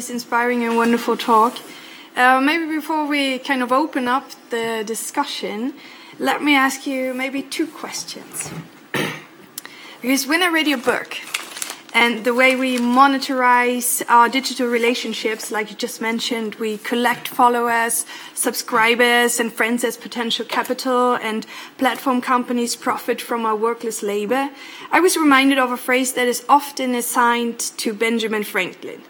this inspiring and wonderful talk. Uh, maybe before we kind of open up the discussion, let me ask you maybe two questions. because when I read your book, and the way we monitorize our digital relationships, like you just mentioned, we collect followers, subscribers, and friends as potential capital, and platform companies profit from our workless labor. I was reminded of a phrase that is often assigned to Benjamin Franklin.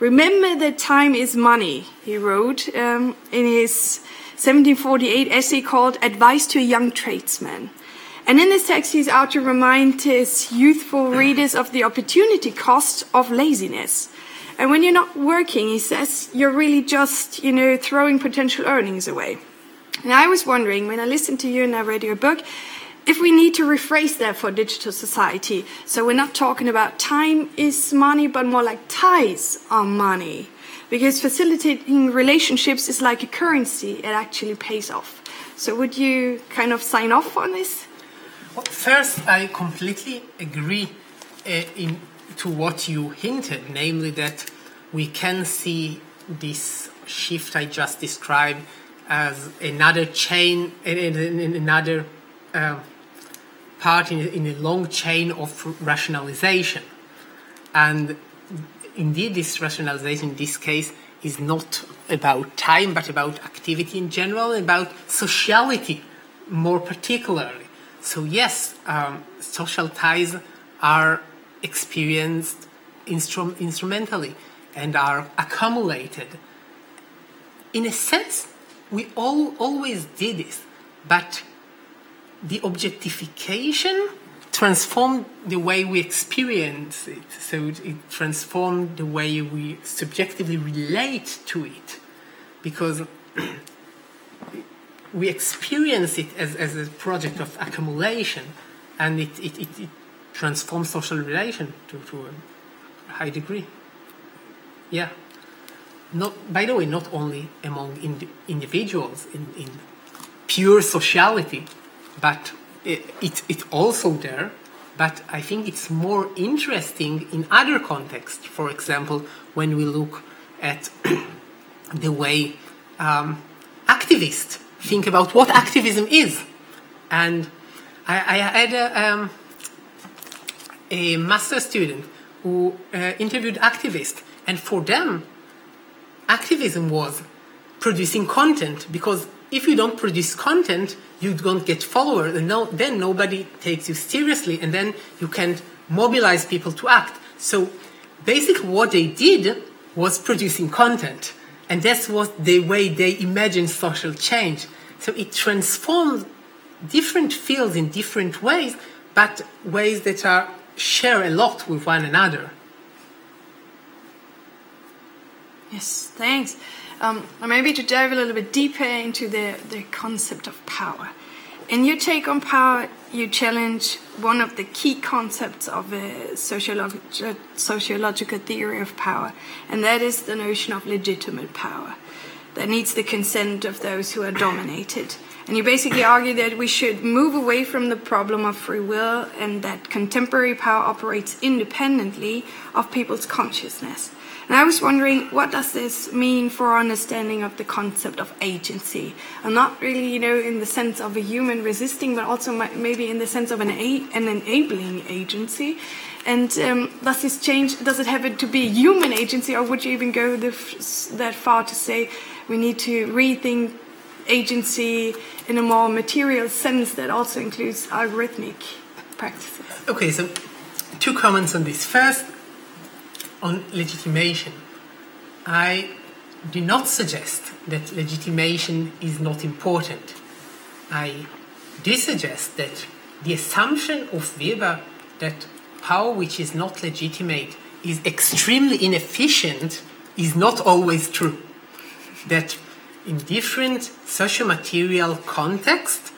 Remember that time is money, he wrote um, in his 1748 essay called Advice to a Young Tradesman. And in this text, he's out to remind his youthful readers of the opportunity cost of laziness. And when you're not working, he says, you're really just, you know, throwing potential earnings away. And I was wondering, when I listened to you and I read your book, if we need to rephrase that for digital society. So we're not talking about time is money, but more like ties are money. Because facilitating relationships is like a currency, it actually pays off. So would you kind of sign off on this? Well, first, I completely agree uh, in, to what you hinted, namely that we can see this shift I just described as another chain, in, in, in another uh, part in, in a long chain of rationalization. And indeed, this rationalization in this case is not about time, but about activity in general, about sociality more particularly. So yes, um, social ties are experienced instru- instrumentally and are accumulated. In a sense, we all always did this, but the objectification transformed the way we experience it. So it, it transformed the way we subjectively relate to it, because we experience it as, as a project of accumulation, and it, it, it, it transforms social relation to, to a high degree. Yeah. Not, by the way, not only among ind- individuals in, in pure sociality, but it, it, it's also there. But I think it's more interesting in other contexts. For example, when we look at the way um, activists think about what activism is. And I, I had a, um, a master student who uh, interviewed activists, and for them, activism was producing content because if you don't produce content, you don't get followers, and no, then nobody takes you seriously, and then you can't mobilize people to act. So, basically, what they did was producing content. And that's what the way they imagine social change. So it transforms different fields in different ways, but ways that are share a lot with one another. Yes, thanks. Um, maybe to dive a little bit deeper into the, the concept of power. In your take on power, you challenge one of the key concepts of a sociolog- sociological theory of power, and that is the notion of legitimate power that needs the consent of those who are dominated. And you basically argue that we should move away from the problem of free will and that contemporary power operates independently of people's consciousness. And I was wondering, what does this mean for our understanding of the concept of agency? And not really, you know, in the sense of a human resisting, but also maybe in the sense of an, an enabling agency. And um, does this change? Does it have to be a human agency, or would you even go that far to say we need to rethink agency in a more material sense that also includes algorithmic practices? Okay, so two comments on this. First, on legitimation. I do not suggest that legitimation is not important. I do suggest that the assumption of Weber that power which is not legitimate is extremely inefficient is not always true. That in different socio-material contexts,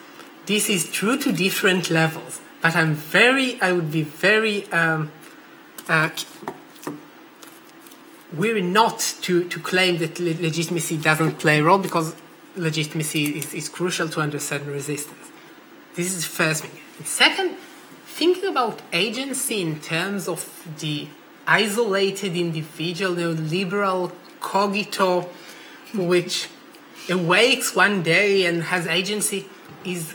this is true to different levels. But I'm very, I would be very um, uh, we're not to, to claim that legitimacy doesn't play a role because legitimacy is, is crucial to understand resistance. This is the first thing. And second, thinking about agency in terms of the isolated individual, the liberal cogito, which awakes one day and has agency, is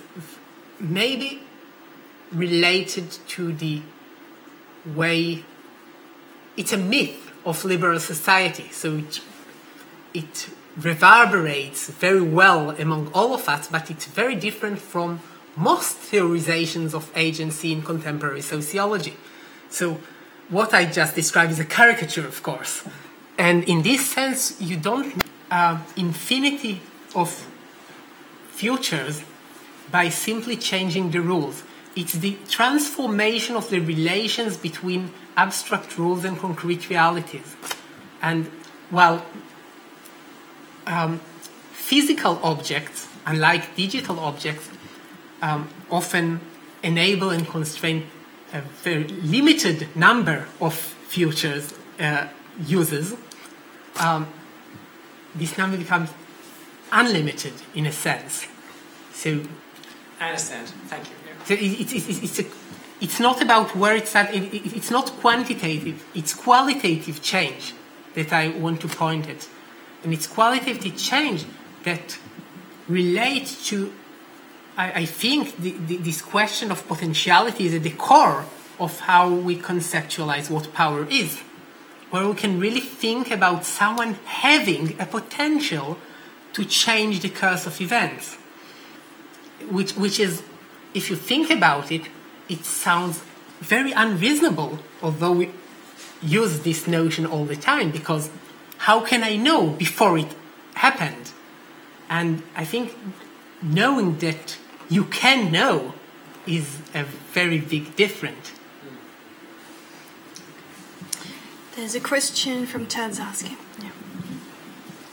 maybe related to the way it's a myth of liberal society. So it, it reverberates very well among all of us, but it's very different from most theorizations of agency in contemporary sociology. So what I just described is a caricature, of course. And in this sense, you don't uh, infinity of futures by simply changing the rules. It's the transformation of the relations between abstract rules and concrete realities. And while um, physical objects, unlike digital objects, um, often enable and constrain a very limited number of futures uh, users, um, this number becomes unlimited in a sense. So, I understand. Thank you. So it, it, it, it's, a, it's not about where it's at, it, it, it's not quantitative, it's qualitative change that I want to point at. And it's qualitative change that relates to, I, I think, the, the, this question of potentiality is at the core of how we conceptualize what power is where we can really think about someone having a potential to change the course of events. Which, which is, if you think about it, it sounds very unreasonable, although we use this notion all the time, because how can I know before it happened? And I think knowing that you can know is a very big difference. There's a question from Ted Zasky.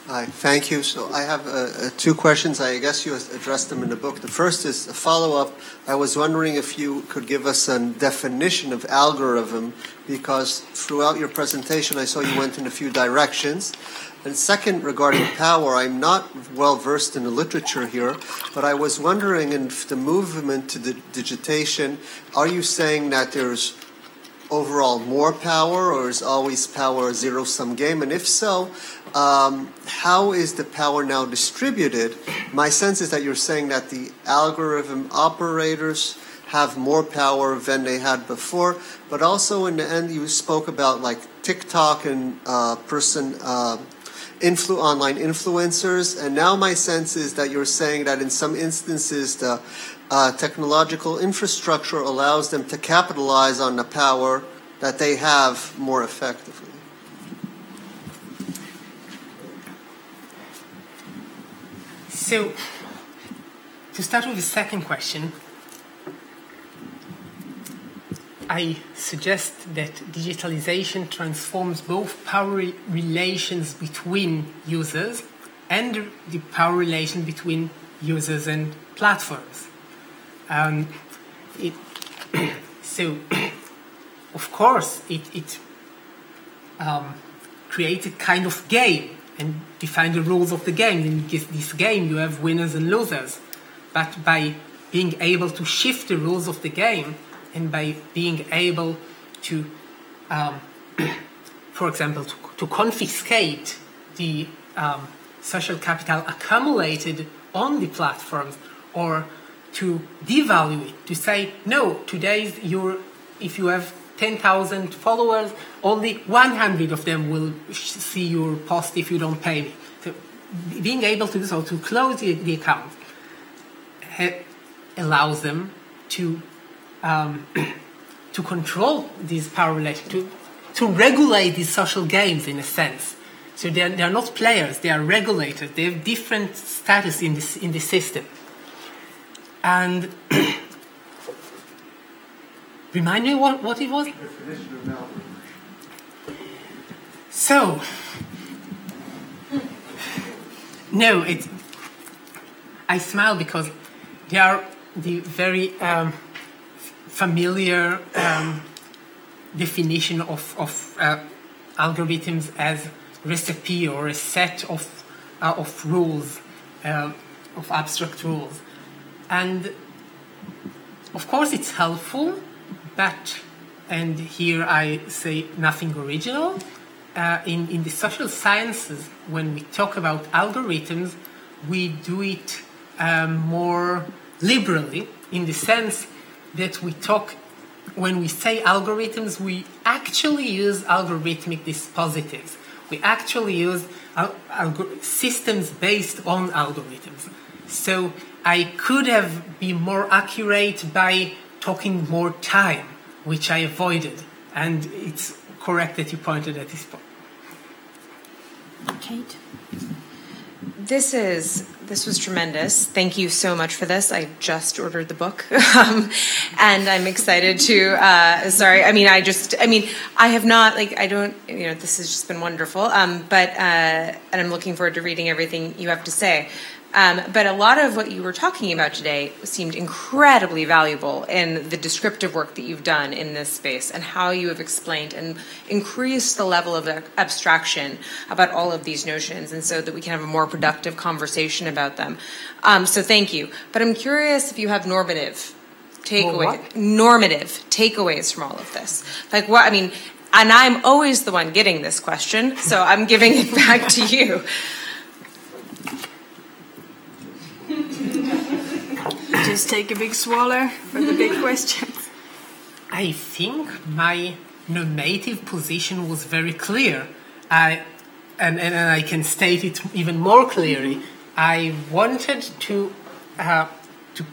Hi, thank you. So I have uh, uh, two questions. I guess you addressed them in the book. The first is a follow up. I was wondering if you could give us a definition of algorithm, because throughout your presentation I saw you went in a few directions. And second, regarding power, I'm not well versed in the literature here, but I was wondering in the movement to the digitation, are you saying that there's overall more power, or is always power a zero sum game? And if so, um, how is the power now distributed? My sense is that you're saying that the algorithm operators have more power than they had before, but also in the end, you spoke about like TikTok and uh, person. Uh, influ- online influencers, and now my sense is that you're saying that in some instances the uh, technological infrastructure allows them to capitalize on the power that they have more effectively. So, to start with the second question, I suggest that digitalization transforms both power relations between users and the power relation between users and platforms. It, so, of course, it, it um, creates a kind of game and define the rules of the game. In this, this game, you have winners and losers. But by being able to shift the rules of the game, and by being able to, um, for example, to, to, confiscate the um, social capital accumulated on the platforms, or to devalue it, to say no, today's your if you have 10,000 followers, only 100 of them will see your post if you don't pay me. So being able to do so, to close the, the account, allows them to um, to control these power relations, to, to regulate these social games in a sense. So they are, they are not players, they are regulators, they have different status in, this, in the system. And remind me what, what it was? So, no, it, I smile because they are the very um, familiar um, definition of, of uh, algorithms as recipe or a set of, uh, of rules, uh, of abstract rules. And of course, it's helpful, but and here I say nothing original. Uh, in, in the social sciences, when we talk about algorithms, we do it um, more liberally in the sense that we talk, when we say algorithms, we actually use algorithmic dispositives. We actually use systems based on algorithms. So I could have been more accurate by talking more time, which I avoided. And it's correct that you pointed at this point. Kate? This is this was tremendous. Thank you so much for this. I just ordered the book, um, and I'm excited to. Uh, sorry, I mean, I just, I mean, I have not like I don't, you know, this has just been wonderful. Um, but uh, and I'm looking forward to reading everything you have to say. Um, but a lot of what you were talking about today seemed incredibly valuable in the descriptive work that you've done in this space and how you have explained and increased the level of abstraction about all of these notions, and so that we can have a more productive conversation about them. Um, so thank you. But I'm curious if you have normative takeaways, normative takeaways from all of this. Like what? I mean, and I'm always the one getting this question, so I'm giving it back to you. Just take a big swallow for the big questions. I think my normative position was very clear. I, and, and I can state it even more clearly. I wanted to uh, to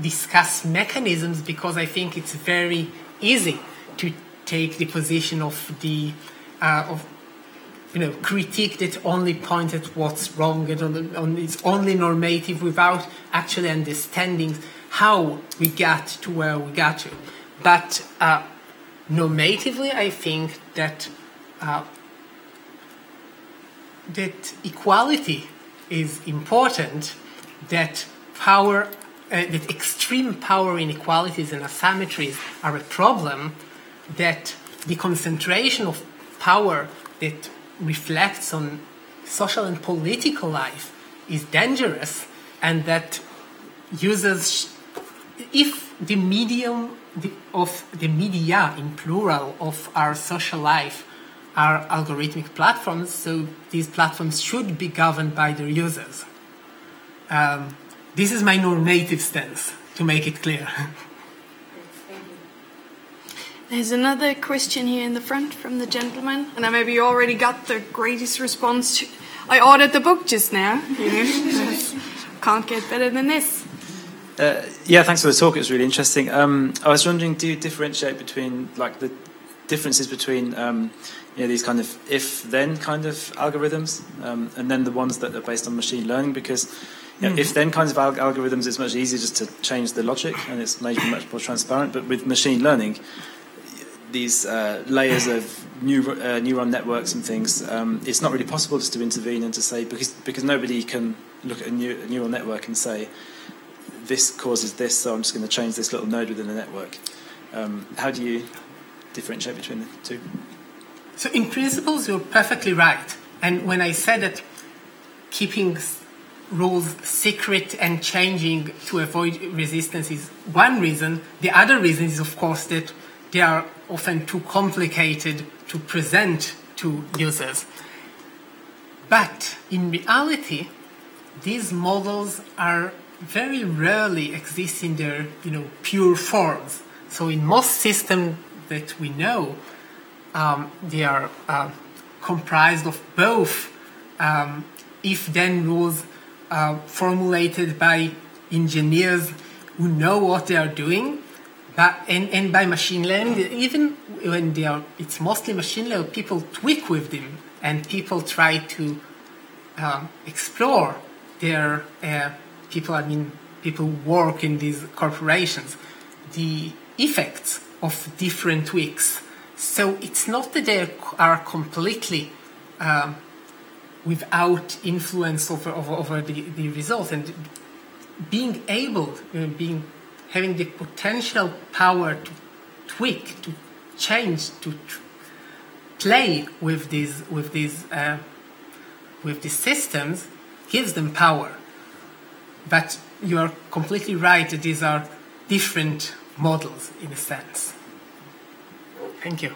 discuss mechanisms because I think it's very easy to take the position of the uh, of you know critique that only points at what's wrong and on, on it's only normative without actually understanding how we got to where we got to. But uh, normatively, I think that uh, that equality is important. That power, uh, that extreme power inequalities and asymmetries are a problem. That the concentration of power that reflects on social and political life is dangerous, and that users, if the medium of the media in plural of our social life are algorithmic platforms, so these platforms should be governed by their users. Um, this is my normative stance, to make it clear. There's another question here in the front from the gentleman, and I maybe you already got the greatest response. To, I ordered the book just now. You know, can't get better than this. Uh, yeah, thanks for the talk. It was really interesting. Um, I was wondering, do you differentiate between like the differences between um, you know these kind of if-then kind of algorithms, um, and then the ones that are based on machine learning? Because you know, Hmm. if-then kinds of al- algorithms, it's much easier just to change the logic, and it's maybe much more transparent. But with machine learning, these uh, layers of neur- uh, neuron networks and things, um, it's not really possible just to intervene and to say because because nobody can look at a, neu- a neural network and say this causes this, so I'm just going to change this little node within the network. Um, how do you differentiate between the two? So, in principles, you're perfectly right. And when I said that keeping rules secret and changing to avoid resistance is one reason, the other reason is, of course, that they are often too complicated to present to users. But in reality, these models are very rarely exist in their you know pure forms. So in most systems that we know, um, they are uh, comprised of both um, if-then rules uh, formulated by engineers who know what they are doing, but and, and by machine learning. Even when they are, it's mostly machine learning. People tweak with them, and people try to um, explore their uh, people. I mean, people work in these corporations, the effects of different tweaks. So it's not that they are completely um, without influence over over, over the, the result, and being able, uh, being having the potential power to tweak, to change, to tr- play with these with these uh, with these systems gives them power. But you are completely right these are different models in a sense. Thank you.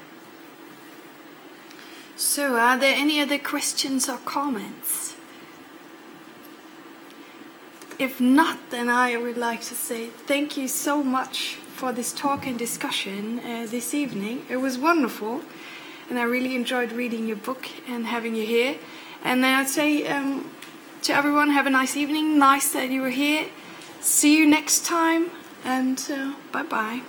So, are there any other questions or comments? If not, then I would like to say thank you so much for this talk and discussion uh, this evening. It was wonderful, and I really enjoyed reading your book and having you here. And then I'd say um, to everyone, have a nice evening. Nice that you were here. See you next time, and uh, bye bye.